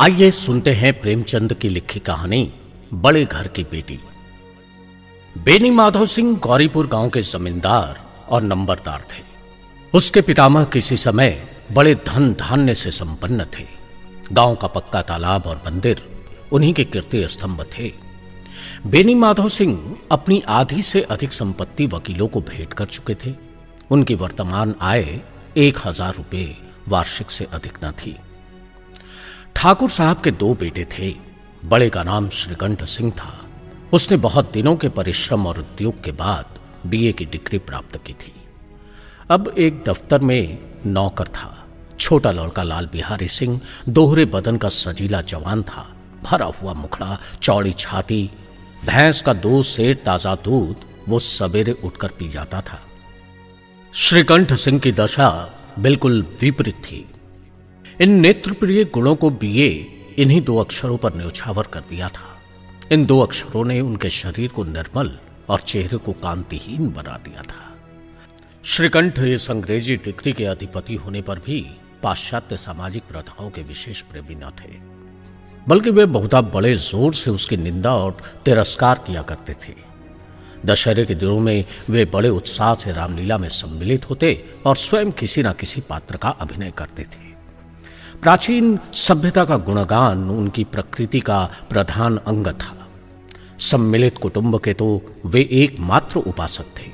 आइए सुनते हैं प्रेमचंद की लिखी कहानी, बड़े घर की बेटी। बेनी माधव सिंह गौरीपुर गाँव के जमींदार और नंबरदार थे। उसके पितामह किसी समय बड़े धन धान्य से संपन्न थे। गाँव का पक्का तालाब और मंदिर उन्हीं के कीर्ति स्तंभ थे। बेनी माधव सिंह अपनी आधी से अधिक संपत्ति वकीलों को भेंट कर चुके थे। उनकी वर्तमान आय एक हज़ार रुपये वार्षिक से अधिक न थी। ठाकुर साहब के दो बेटे थे। बड़े का नाम श्रीकंठ सिंह था। उसने बहुत दिनों के परिश्रम और उद्योग के बाद बीए की डिग्री प्राप्त की थी। अब एक दफ्तर में नौकर था। छोटा लड़का लाल बिहारी सिंह, दोहरे बदन का सजीला जवान था। भरा हुआ मुखड़ा, चौड़ी छाती, भैंस का दो सेर ताज़ा दूध, वो सवेरे उठकर पी जाता था। श्रीकंठ सिंह की दशा बिल्कुल विपरीत थी। इन नेत्र प्रिय गुणों को बीए, इन्हीं दो अक्षरों पर न्यौछावर कर दिया था। इन दो अक्षरों ने उनके शरीर को निर्मल और चेहरे को कांतिहीन बना दिया था। श्रीकंठ इस अंग्रेज़ी डिग्री के अधिपति होने पर भी पाश्चात्य सामाजिक प्रथाओं के विशेष प्रेमी न थे, बल्कि वे बहुधा बड़े ज़ोर से उसकी निंदा और तिरस्कार किया करते थे। दशहरे के दिनों में वे बड़े उत्साह से रामलीला में सम्मिलित होते और स्वयं किसी न किसी पात्र का अभिनय करते थे। प्राचीन सभ्यता का गुणगान उनकी प्रकृति का प्रधान अंग था। सम्मिलित कुटुंब के तो वे एकमात्र उपासक थे।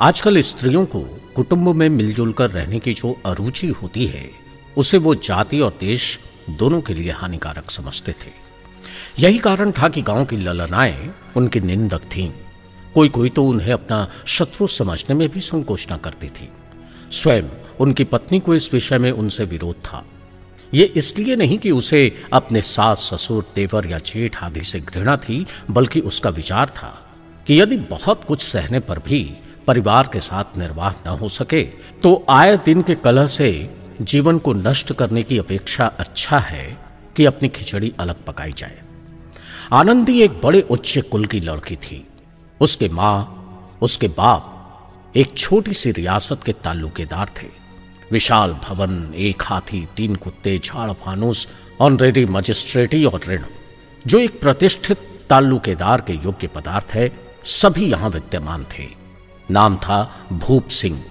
आजकल स्त्रियों को कुटुंब में मिलजुल कर रहने की जो अरुचि होती है, उसे वो जाति और देश दोनों के लिए हानिकारक समझते थे। यही कारण था कि गाँव की ललनाएँ उनकी निंदक थीं। कोई कोई तो उन्हें अपना शत्रु समझने में भी संकोच न करती थी। स्वयं उनकी पत्नी को इस विषय में उनसे विरोध था। ये इसलिए नहीं कि उसे अपने सास, ससुर देवर या जेठ आदि से घृणा थी, बल्कि उसका विचार था कि यदि बहुत कुछ सहने पर भी परिवार के साथ निर्वाह न हो सके तो आए दिन के कलह से जीवन को नष्ट करने की अपेक्षा अच्छा है कि अपनी खिचड़ी अलग पकाई जाए। आनंदी एक बड़े उच्च कुल की लड़की थी। उसके माँ, उसके बाप एक छोटी सी रियासत के ताल्लुकेदार थे। विशाल भवन, एक हाथी, तीन कुत्ते, झाड़, फानूस ऑनरेडी मजिस्ट्रेटी और ऋण। जो एक प्रतिष्ठित ताल्लुकेदार के योग्य पदार्थ है, सभी यहाँ विद्यमान थे। नाम था भूप सिंह।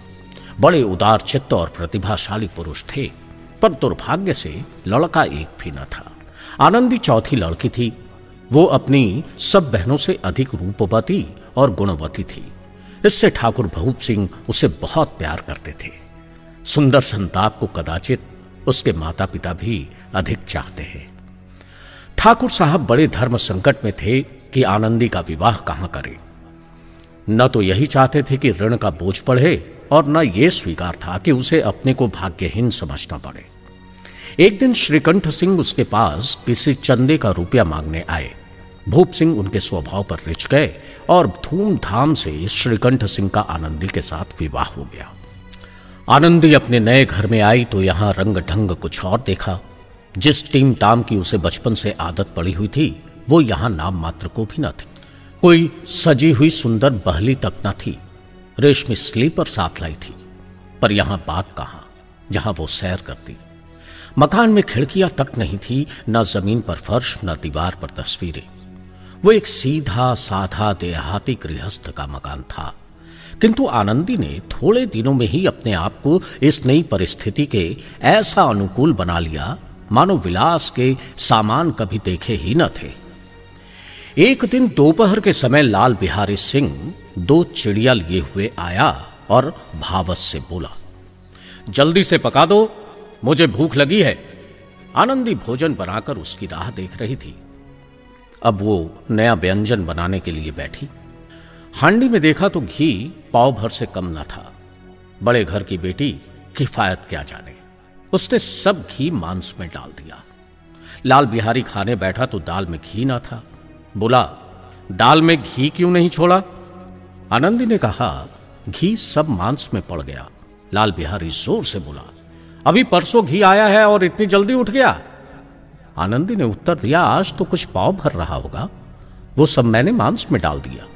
बड़े उदार चित्त और प्रतिभाशाली पुरुष थे। पर दुर्भाग्य से लड़का एक भी न था। आनंदी चौथी लड़की थी। वो अपनी सब बहनों से अधिक रूपवती और गुणवती थी। इससे ठाकुर भूप सिंह उसे बहुत प्यार करते थे। सुंदर संताप को कदाचित उसके माता पिता भी अधिक चाहते हैं। ठाकुर साहब बड़े धर्म संकट में थे कि आनंदी का विवाह कहाँ करें। न तो यही चाहते थे कि ऋण का बोझ पड़े और न यह स्वीकार था कि उसे अपने को भाग्यहीन समझना पड़े। एक दिन श्रीकंठ सिंह उसके पास किसी चंदे का रुपया मांगने आए। भूप सिंह उनके स्वभाव पर रिच गए और धूमधाम से श्रीकंठ सिंह का आनंदी के साथ विवाह हो गया। आनंदी अपने नए घर में आई तो यहाँ रंग ढंग कुछ और देखा। जिस टीम टाम की उसे बचपन से आदत पड़ी हुई थी, वो यहाँ नाम मात्र को भी न थी। कोई सजी हुई सुंदर बहली तक न थी। रेशमी स्लीपर साथ लाई थी। पर यहाँ बात कहा, जहाँ वो सैर करती। मकान में खिड़कियाँ तक नहीं थी, न ज़मीन पर फर्श, न दीवार पर तस्वीरें। वो एक सीधा, साधा, देहाती गृहस्थ का मकान था। किंतु आनंदी ने थोड़े दिनों में ही अपने आप को इस नई परिस्थिति के ऐसा अनुकूल बना लिया। मानो विलास के सामान कभी देखे ही न थे। एक दिन दोपहर के समय लाल बिहारी सिंह दो चिड़िया लिए हुए आया और भावस से बोला, जल्दी से पका दो, मुझे भूख लगी है। आनंदी भोजन बनाकर उसकी राह देख रही थी। अब वो नया व्यंजन बनाने के लिए बैठी। हांडी में देखा तो घी पाव भर से कम न था। बड़े घर की बेटी किफायत क्या जाने। उसने सब घी मांस में डाल दिया। लाल बिहारी खाने बैठा तो दाल में घी ना था। बोला, दाल में घी क्यों नहीं छोड़ा? आनंदी ने कहा, घी सब मांस में पड़ गया। लाल बिहारी ज़ोर से बोला, अभी परसों घी आया है और इतनी जल्दी उठ गया? आनंदी ने उत्तर दिया, आज तो कुछ पाव भर रहा होगा। वो सब मैंने मांस में डाल दिया।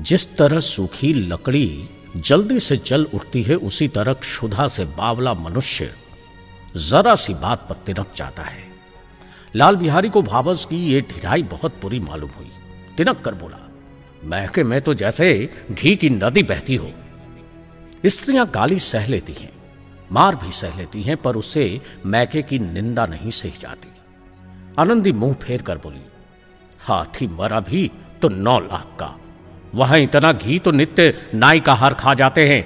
जिस तरह सूखी लकड़ी जल्दी से जल उठती है, उसी तरह क्षुधा से बावला मनुष्य जरा सी बात पर तिनक जाता है। लाल बिहारी को भावस की ये ढिराई बहुत बुरी मालूम हुई। तिनक कर बोला, महके में तो जैसे घी की नदी बहती हो। स्त्रियाँ गाली सह लेती हैं, मार भी सह लेती हैं, पर उसे मैके की निंदा नहीं सही जाती। आनंदी मुँह फेर कर बोली, हाथी मरा भी तो नौ लाख का वहाँ इतना घी तो नित्य नाई का हार खा जाते हैं।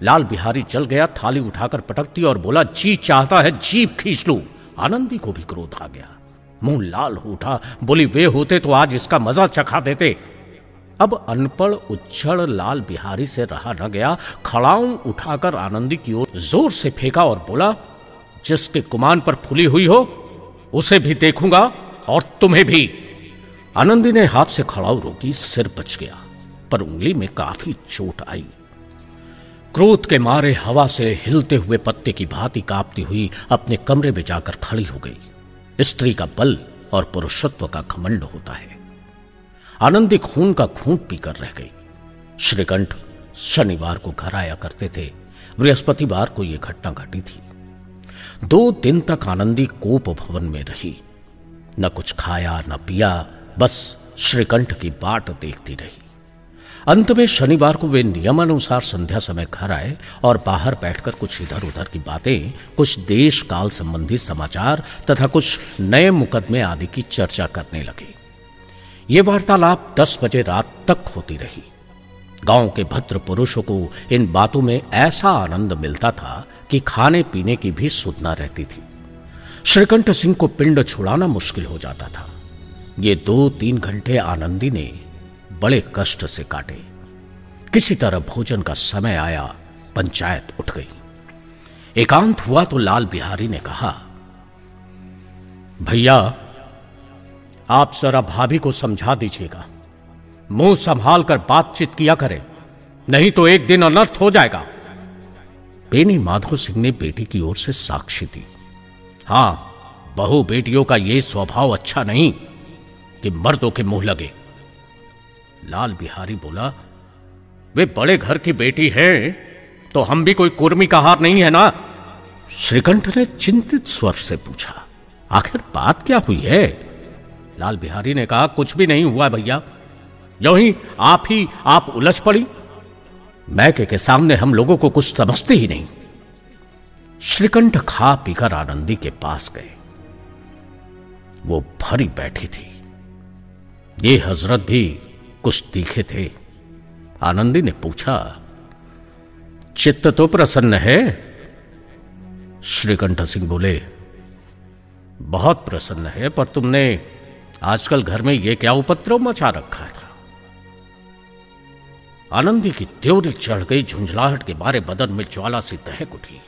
लाल बिहारी चल गया, थाली उठाकर पटकती और बोला, जी चाहता है जीप खींच लू। आनंदी को भी क्रोध आ गया। मुँह लाल हो उठा, बोली, वे होते तो आज इसका मज़ा चखा देते। अब अनपढ़, उच्छड़ लाल बिहारी से रहा न गया, खड़ाऊ उठाकर आनंदी की ओर ज़ोर से फेंका और बोला, जिसके कुमान पर फुली हुई हो, उसे भी देखूँगा और तुम्हें भी। आनंदी ने हाथ से खड़ाऊ रोकी, सिर बच गया, पर उंगली में काफ़ी चोट आई। क्रोध के मारे हवा से हिलते हुए पत्ते की भांति कांपती हुई अपने कमरे में जाकर खड़ी हो गई। स्त्री का बल और पुरुषत्व का घमंड होता है। आनंदी खून का खूंट पीकर रह गई। श्रीकंठ शनिवार को घर आया करते थे। बृहस्पतिवार को यह घटना घटी थी। दो दिन तक आनंदी कोप भवन में रही। न कुछ खाया, न पिया बस श्रीकंठ की बाट देखती रही। अंत में शनिवार को वे नियमानुसार संध्या समय घर आए और बाहर बैठकर कुछ इधर उधर की बातें, कुछ देश काल संबंधी समाचार तथा कुछ नए मुकदमे आदि की चर्चा करने लगे। ये वार्तालाप दस बजे रात तक होती रही। गाँव के भद्र पुरुषों को इन बातों में ऐसा आनंद मिलता था कि खाने पीने की भी सुधना रहती थी। श्रीकंठ सिंह को पिंड छुड़ाना मुश्किल हो जाता था। ये दो तीन घंटे आनंदी ने बड़े कष्ट से काटे। किसी तरह भोजन का समय आया, पंचायत उठ गई। एकांत हुआ तो लाल बिहारी ने कहा, भैया, आप जरा भाभी को समझा दीजिएगा। मुँह संभाल कर बातचीत किया करें, नहीं तो एक दिन अनर्थ हो जाएगा। बेनी माधव सिंह ने बेटी की ओर से साक्षी दी। हाँ, बहु बेटियों का यह स्वभाव अच्छा नहीं। कि मर्दों के मुँह लगे। लाल बिहारी बोला, वे बड़े घर की बेटी है तो हम भी कोई कुर्मी का हार नहीं है ना? श्रीकंठ ने चिंतित स्वर से पूछा, आखिर बात क्या हुई है? लाल बिहारी ने कहा, कुछ भी नहीं हुआ भैया। जो ही आप ही, आप उलझ पड़ी। मैके के सामने हम लोगों को कुछ समझते ही नहीं। श्रीकंठ खा पीकर आनंदी के पास गए। वो भरी बैठी थी। ये हज़रत भी कुछ तीखे थे। आनंदी ने पूछा, चित्त तो प्रसन्न है? श्रीकंठ सिंह बोले, बहुत प्रसन्न है, पर तुमने आजकल घर में यह क्या उपद्रव मचा रखा था? आनंदी की त्योरी चढ़ गई, झुंझलाहट के बारे बदन में ज्वाला सी दहक उठी।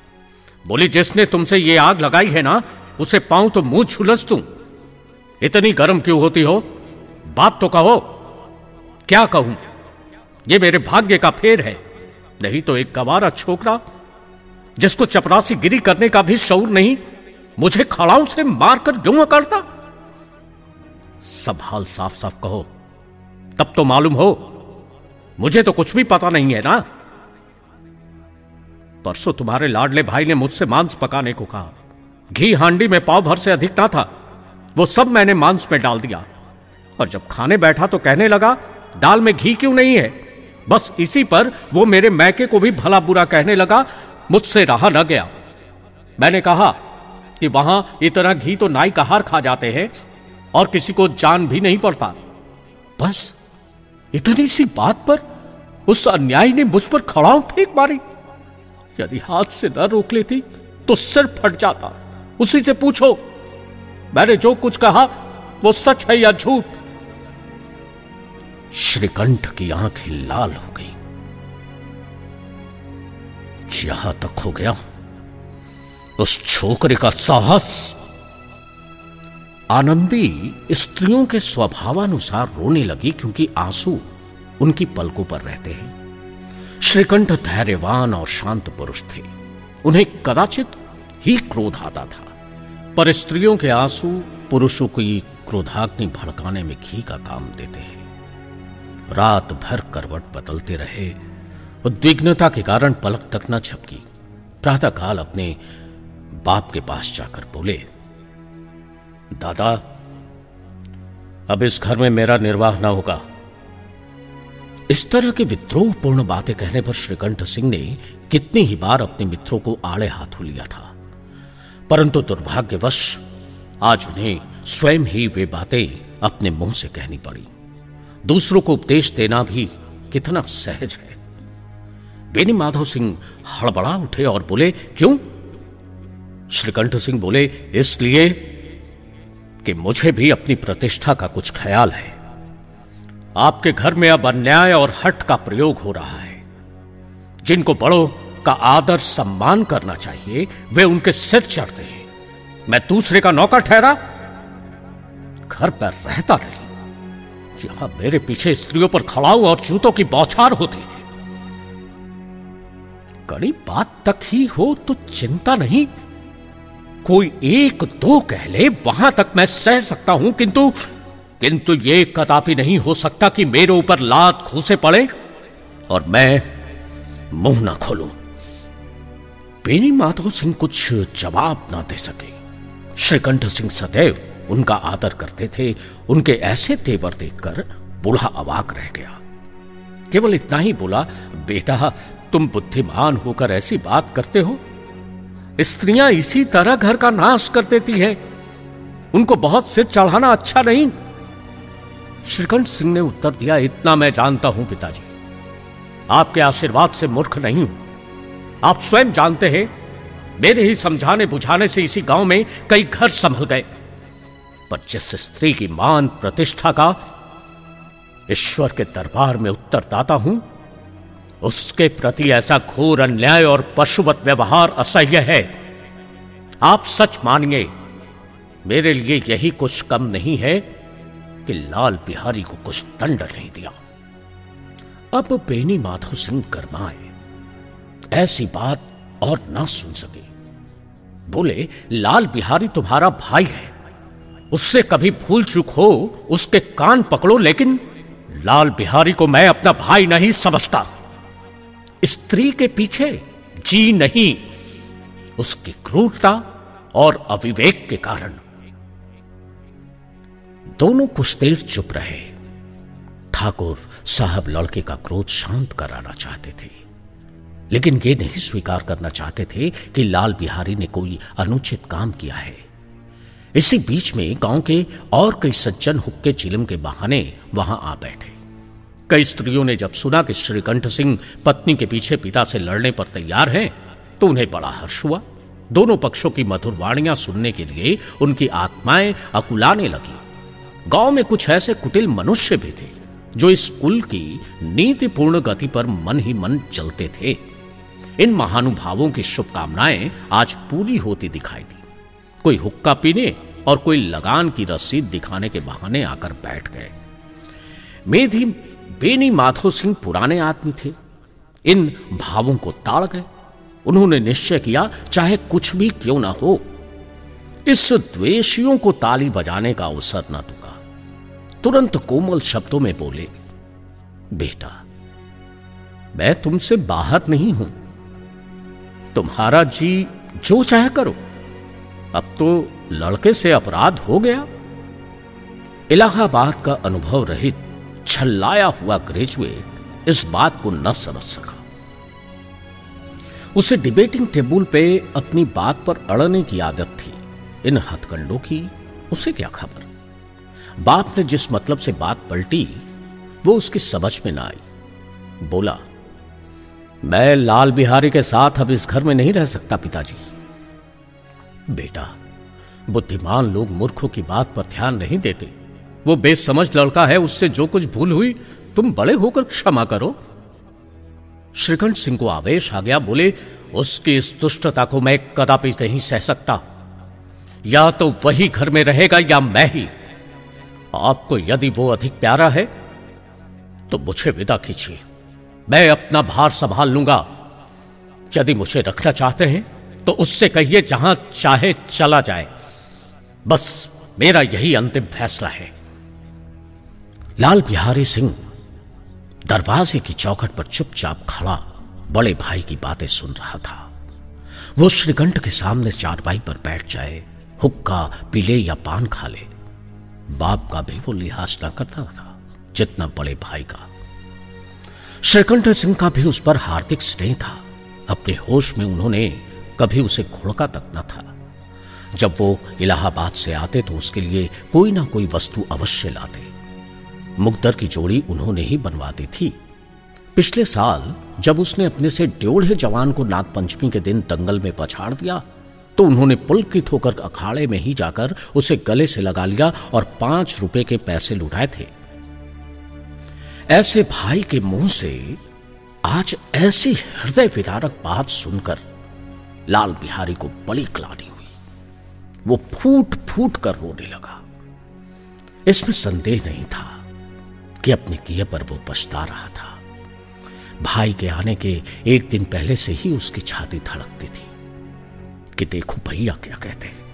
बोली, जिसने तुमसे ये आग लगाई है ना, उसे पाऊँ तो मुँह छुलस तू इतनी गर्म क्यों होती हो? बात तो कहो क्या कहूँ? ये मेरे भाग्य का फेर है। नहीं तो एक गवारा छोकरा, जिसको चपरासी गिरी करने का भी शौर नहीं, मुझे खड़ाऊ से मारकर क्यों करता सब हाल साफ़ साफ़ कहो। तब तो मालूम हो, मुझे तो कुछ भी पता नहीं है ना। परसों तुम्हारे लाडले भाई ने मुझसे मांस पकाने को कहा। घी हांडी में पाव भर से अधिकता था, वो सब मैंने मांस में डाल दिया। और जब खाने बैठा तो कहने लगा, दाल में घी क्यों नहीं है? बस इसी पर वो मेरे मैके को भी भला बुरा कहने लगा, मुझसे रहा न गया। मैंने कहा कि वहाँ इतना घी तो नाई कहार खा जाते हैं और किसी को जान भी नहीं पड़ता। बस इतनी सी बात पर उस अन्याय ने मुझ पर खड़ाऊ फेंक मारी। यदि हाथ से न रोक लेती तो सिर फट जाता। उसी से पूछो, मैंने जो कुछ कहा वो सच है या झूठ? श्रीकंठ की आँखें लाल हो गई। यहाँ तक हो गया, उस छोकरे का साहस। आनंदी स्त्रियों के स्वभावानुसार रोने लगी क्योंकि आँसू उनकी पलकों पर रहते हैं। श्रीकंठ धैर्यवान और शांत पुरुष थे। उन्हें कदाचित ही क्रोध आता था, पर स्त्रियों के आँसू पुरुषों की क्रोधाग्नि भड़काने में घी का काम देते हैं। रात भर करवट बदलते रहे। उद्विग्नता के कारण पलक तक न छपकी। प्रातःकाल अपने बाप के पास जाकर बोले, दादा, अब इस घर में मेरा निर्वाह ना होगा। इस तरह की विद्रोहपूर्ण बातें कहने पर श्रीकंठ सिंह ने कितनी ही बार अपने मित्रों को आड़े हाथों लिया था। परंतु दुर्भाग्यवश आज उन्हें स्वयं ही वे बातें अपने मुँह से कहनी पड़ी। दूसरों को उपदेश देना भी कितना सहज है। बेनी माधव सिंह हड़बड़ा उठे और बोले, क्यों? श्रीकंठ सिंह बोले, इसलिए कि मुझे भी अपनी प्रतिष्ठा का कुछ ख्याल है। आपके घर में अब अन्याय और हट का प्रयोग हो रहा है। जिनको बड़ों का आदर सम्मान करना चाहिए, वे उनके सिर चढ़ते हैं। मैं दूसरे का नौकर ठहरा, घर पर रहता नहीं। जहाँ मेरे पीछे स्त्रियों पर खड़ाऊ और जूतों की बौछार होती है। कड़ी बात तक ही हो तो चिंता नहीं। कोई एक दो कह ले वहाँ तक मैं सह सकता हूँ, किंतु किंतु यह कदापि नहीं हो सकता कि मेरे ऊपर लात घूसे पड़े और मैं मुँह ना खोलूं। बेनी माधव सिंह कुछ जवाब ना दे सके। श्रीकंठ सिंह सदैव उनका आदर करते थे, उनके ऐसे तेवर देखकर बूढ़ा अवाक रह गया। केवल इतना ही बोला, बेटा, तुम बुद्धिमान होकर ऐसी बात करते हो? स्त्रियाँ इसी तरह घर का नाश कर देती हैं। उनको बहुत सिर चढ़ाना अच्छा नहीं। श्रीकंठ सिंह ने उत्तर दिया, इतना मैं जानता हूँ, पिताजी। आपके आशीर्वाद से मूर्ख नहीं हूँ। आप स्वयं जानते हैं, मेरे ही समझाने बुझाने से इसी गाँव में कई घर संभल गए। पर जिस स्त्री की मान प्रतिष्ठा का ईश्वर के दरबार में उत्तरदाता हूँ, उसके प्रति ऐसा घोर अन्याय और पशुवत व्यवहार असह्य है। आप सच मानिए, मेरे लिए यही कुछ कम नहीं है कि लाल बिहारी को कुछ दंड नहीं दिया। अब बेनी माधव सिंह गर्माए। ऐसी बात और ना सुन सके। बोले, लाल बिहारी तुम्हारा भाई है। उससे कभी भूल चूक हो, उसके कान पकड़ो, लेकिन लाल बिहारी को मैं अपना भाई नहीं समझता। स्त्री के पीछे जी नहीं, उसकी क्रूरता और अविवेक के कारण। दोनों कुछ देर चुप रहे। ठाकुर साहब लड़के का क्रोध शांत कराना चाहते थे, लेकिन ये नहीं स्वीकार करना चाहते थे कि लाल बिहारी ने कोई अनुचित काम किया है। इसी बीच में गाँव के और कई सज्जन हुक्के चिलम के बहाने वहाँ आ बैठे। कई स्त्रियों ने जब सुना कि श्रीकंठ सिंह पत्नी के पीछे पिता से लड़ने पर तैयार हैं तो उन्हें बड़ा हर्ष हुआ। दोनों पक्षों की मधुर वाणियाँ सुनने के लिए उनकी आत्माएँ अकुलाने लगी। गाँव में कुछ ऐसे कुटिल मनुष्य भी थे, जो इस कुल की नीतिपूर्ण गति पर मन ही मन चलते थे। इन महानुभावों की शुभकामनाएँ आज पूरी होती दिखाई दी। कोई हुक्का पीने और कोई लगान की रसीद दिखाने के बहाने आकर बैठ गए। मेधी बेनी माधो सिंह पुराने आदमी थे। इन भावों को ताड़ गए। उन्होंने निश्चय किया, चाहे कुछ भी क्यों ना हो, इस द्वेषियों को ताली बजाने का अवसर न दूँगा। तुरंत कोमल शब्दों में बोले, बेटा, मैं तुमसे बाहर नहीं हूँ। तुम्हारा जी जो चाहे करो। अब तो लड़के से अपराध हो गया। इलाहाबाद का अनुभव रहित छल्लाया हुआ ग्रेजुएट इस बात को न समझ सका। उसे डिबेटिंग टेबल पे अपनी बात पर अड़ने की आदत थी। इन हथकंडों की उसे क्या खबर? बाप ने जिस मतलब से बात पलटी, वो उसकी समझ में ना आई। बोला, मैं लाल बिहारी के साथ अब इस घर में नहीं रह सकता पिताजी। बेटा, बुद्धिमान लोग मूर्खों की बात पर ध्यान नहीं देते। वो बेसमझ लड़का है, उससे जो कुछ भूल हुई, तुम बड़े होकर क्षमा करो। श्रीकंठ सिंह को आवेश आ गया, बोले, उसकी इस दुष्टता को मैं कदापि नहीं सह सकता। या तो वही घर में रहेगा या मैं ही। आपको यदि वो अधिक प्यारा है तो मुझे विदा कीजिए। मैं अपना भार संभाल लूँगा। यदि मुझे रखना चाहते हैं तो उससे कहिए, जहाँ चाहे चला जाए। बस मेरा यही अंतिम फैसला है। लाल बिहारी सिंह दरवाजे की चौखट पर चुपचाप खड़ा बड़े भाई की बातें सुन रहा था। वो श्रीकंठ के सामने चारपाई पर बैठ जाए, हुक्का, पीले या पान खा ले। बाप का भी वो लिहाज न करता था, जितना बड़े भाई का। श्रीकंठ सिंह का भी उस पर हार्दिक स्नेह था। अपने होश में उन्होंने कभी उसे घोड़का तक न था। जब वो इलाहाबाद से आते तो उसके लिए कोई ना कोई वस्तु अवश्य लाते। मुकदर की जोड़ी उन्होंने ही बनवा दी थी। पिछले साल जब उसने अपने से ड्योढ़े जवान को नागपंचमी के दिन दंगल में पछाड़ दिया तो उन्होंने पुलकित होकर अखाड़े में ही जाकर उसे गले से लगा लिया और पाँच रुपए के पैसे लुटाए थे। ऐसे भाई के मुँह से आज ऐसी हृदय विदारक बात सुनकर लाल बिहारी को बड़ी क्लानी हुई। वो फूट फूट कर रोने लगा। इसमें संदेह नहीं था कि अपने किए पर वो पछता रहा था। भाई के आने के एक दिन पहले से ही उसकी छाती धड़कती थी कि देखो भैया क्या कहते हैं।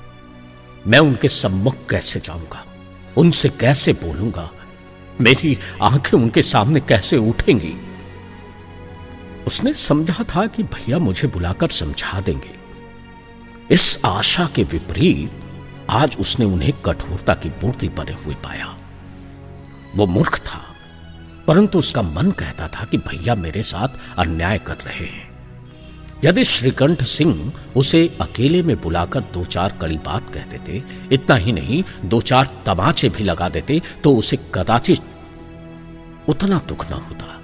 मैं उनके सम्मुख कैसे जाऊँगा? उनसे कैसे बोलूँगा? मेरी आँखें उनके सामने कैसे उठेंगी? उसने समझा था कि भैया मुझे बुलाकर समझा देंगे। इस आशा के विपरीत आज उसने उन्हें कठोरता की मूर्ति बने हुए पाया। वो मूर्ख था, परंतु उसका मन कहता था कि भैया मेरे साथ अन्याय कर रहे हैं। यदि श्रीकंठ सिंह उसे अकेले में बुलाकर दो चार कड़ी बात कहते थे इतना ही नहीं, दो चार तमाचे भी लगा देते तो उसे कदाचित उतना दुख ना होता।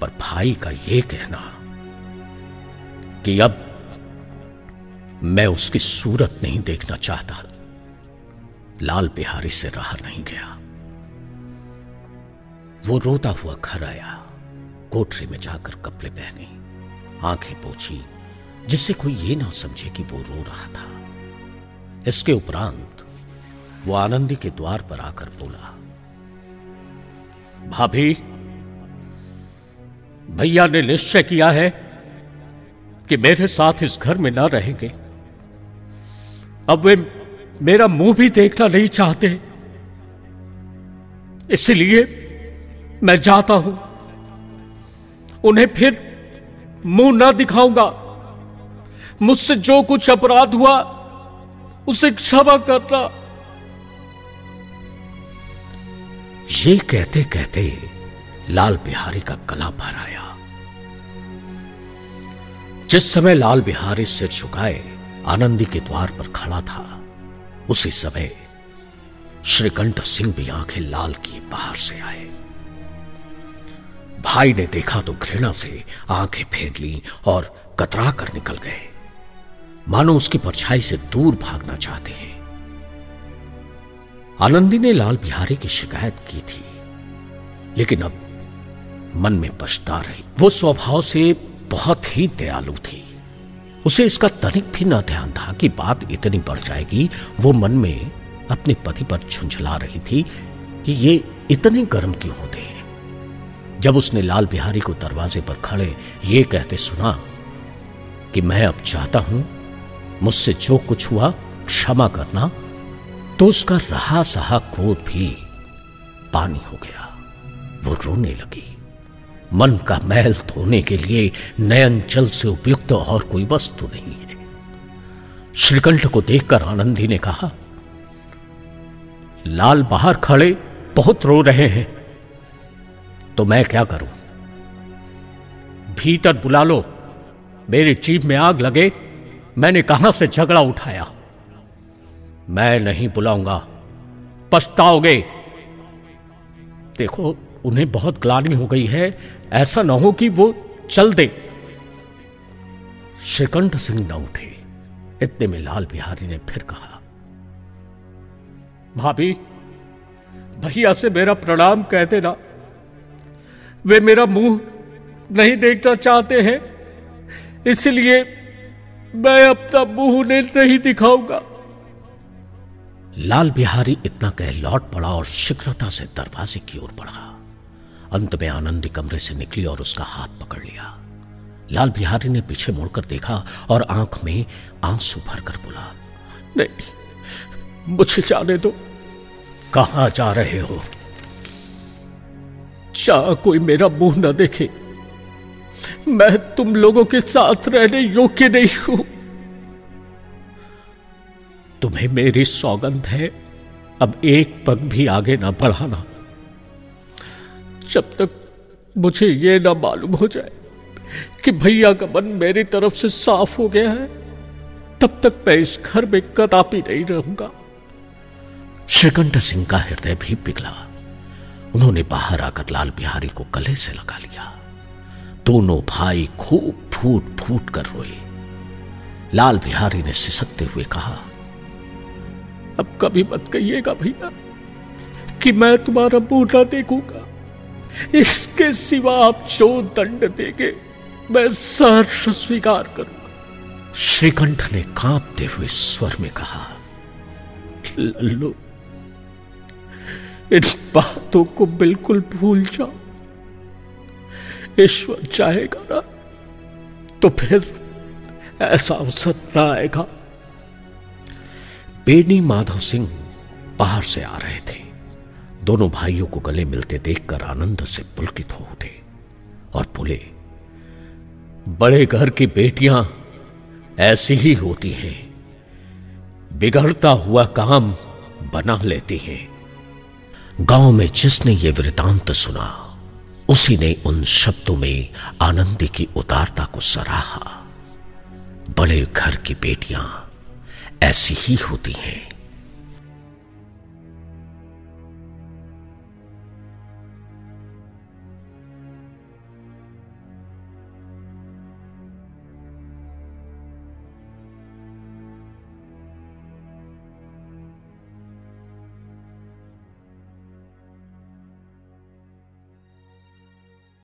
पर भाई का यह कहना कि अब मैं उसकी सूरत नहीं देखना चाहता। लाल बिहारी से रहा नहीं गया। वो रोता हुआ घर आया। कोठरी में जाकर कपड़े पहने। आँखें पोछी, जिससे कोई ये ना समझे कि वो रो रहा था। इसके उपरांत वो आनंदी के द्वार पर आकर बोला, भाभी भैया ने निश्चय किया है कि मेरे साथ इस घर में ना रहेंगे। अब वे मेरा मुँह भी देखना नहीं चाहते। इसलिए मैं जाता हूँ। उन्हें फिर मुँह ना दिखाऊँगा। मुझसे जो कुछ अपराध हुआ, उसे क्षमा करना। ये कहते कहते लाल बिहारी का गला भर आया। जिस समय लाल बिहारी सिर झुकाए, आनंदी के द्वार पर खड़ा था, उसी समय श्रीकंठ सिंह भी आँखें लाल की बाहर से आए। भाई ने देखा तो घृणा से आँखें फेर ली और कतरा कर निकल गए। मानो उसकी परछाई से दूर भागना चाहते हैं। आनंदी ने लाल बिहारी की शिकायत की थी, लेकिन अब मन में पछता रही। वो स्वभाव से बहुत ही दयालु थी। उसे इसका तनिक भी न ध्यान था कि बात इतनी बढ़ जाएगी। वो मन में अपने पति पर झुंझला रही थी कि ये इतने गर्म क्यों होते हैं? जब उसने लाल बिहारी को दरवाजे पर खड़े ये कहते सुना कि मैं अब चाहता हूँ, मुझसे जो कुछ हुआ, क्षमा करना तो उसका रहा सहा क्रोध भी पानी हो गया। वो रोने लगी। मन का मैल धोने के लिए नयन जल से उपयुक्त और कोई वस्तु नहीं है। श्रीकंठ को देखकर आनंदी ने कहा, लाल बाहर खड़े बहुत रो रहे हैं। तो मैं क्या करूँ? भीतर बुला लो। मेरी जीप में आग लगे। मैंने कहाँ से झगड़ा उठाया? मैं नहीं बुलाऊँगा। पछताओगे? देखो उन्हें बहुत ग्लानी हो गई है, ऐसा ना हो कि वो चल दे। श्रीकंठ सिंह न उठे। इतने में लाल बिहारी ने फिर कहा, भाभी, भैया से मेरा प्रणाम कह देना। वे मेरा मुँह नहीं देखना चाहते हैं, इसलिए मैं अपना मुँह उन्हें नहीं दिखाऊँगा। लाल बिहारी इतना कह लौट पड़ा और शीघ्रता से दरवाजे की ओर बढ़ा। अंत में आनंदी कमरे से निकली और उसका हाथ पकड़ लिया। लाल बिहारी ने पीछे मुड़कर देखा और आँख में आँसू भरकर बोला, नहीं, मुझे जाने दो। कहा जा रहे हो? चाह कोई मेरा मुँह न देखे। मैं तुम लोगों के साथ रहने योग्य नहीं हूँ। तुम्हें मेरी सौगंध है। अब एक पग भी आगे ना बढ़ाना। जब तक मुझे यह ना मालूम हो जाए कि भैया का मन मेरी तरफ़ से साफ़ हो गया है, तब तक मैं इस घर में कदापि नहीं रहूँगा। श्रीकंठ सिंह का हृदय भी पिघला। उन्होंने बाहर आकर लाल बिहारी को गले से लगा लिया। दोनों भाई खूब फूट फूट कर रोए। लाल बिहारी ने सिसकते हुए कहा, अब कभी मत कहिएगा भैया कि मैं तुम्हारा मुँह ना देखूँगा। इसके सिवा आप जो दंड देंगे मैं सहर्ष स्वीकार करूँगा। श्रीकंठ ने कांपते हुए स्वर में कहा लल्लू इन बातों को बिल्कुल भूल जाओ। ईश्वर चाहेगा ना तो फिर ऐसा अवसर ना आएगा। बेनी माधव सिंह बाहर से आ रहे थे। दोनों भाइयों को गले मिलते देखकर आनंद से पुलकित हो उठे और बोले, बड़े घर की बेटियाँ ऐसी ही होती हैं। बिगड़ता हुआ काम बना लेती हैं। गाँव में जिसने ये वृतांत सुना, उसी ने उन शब्दों में आनंदी की उदारता को सराहा। बड़े घर की बेटियाँ ऐसी ही होती हैं।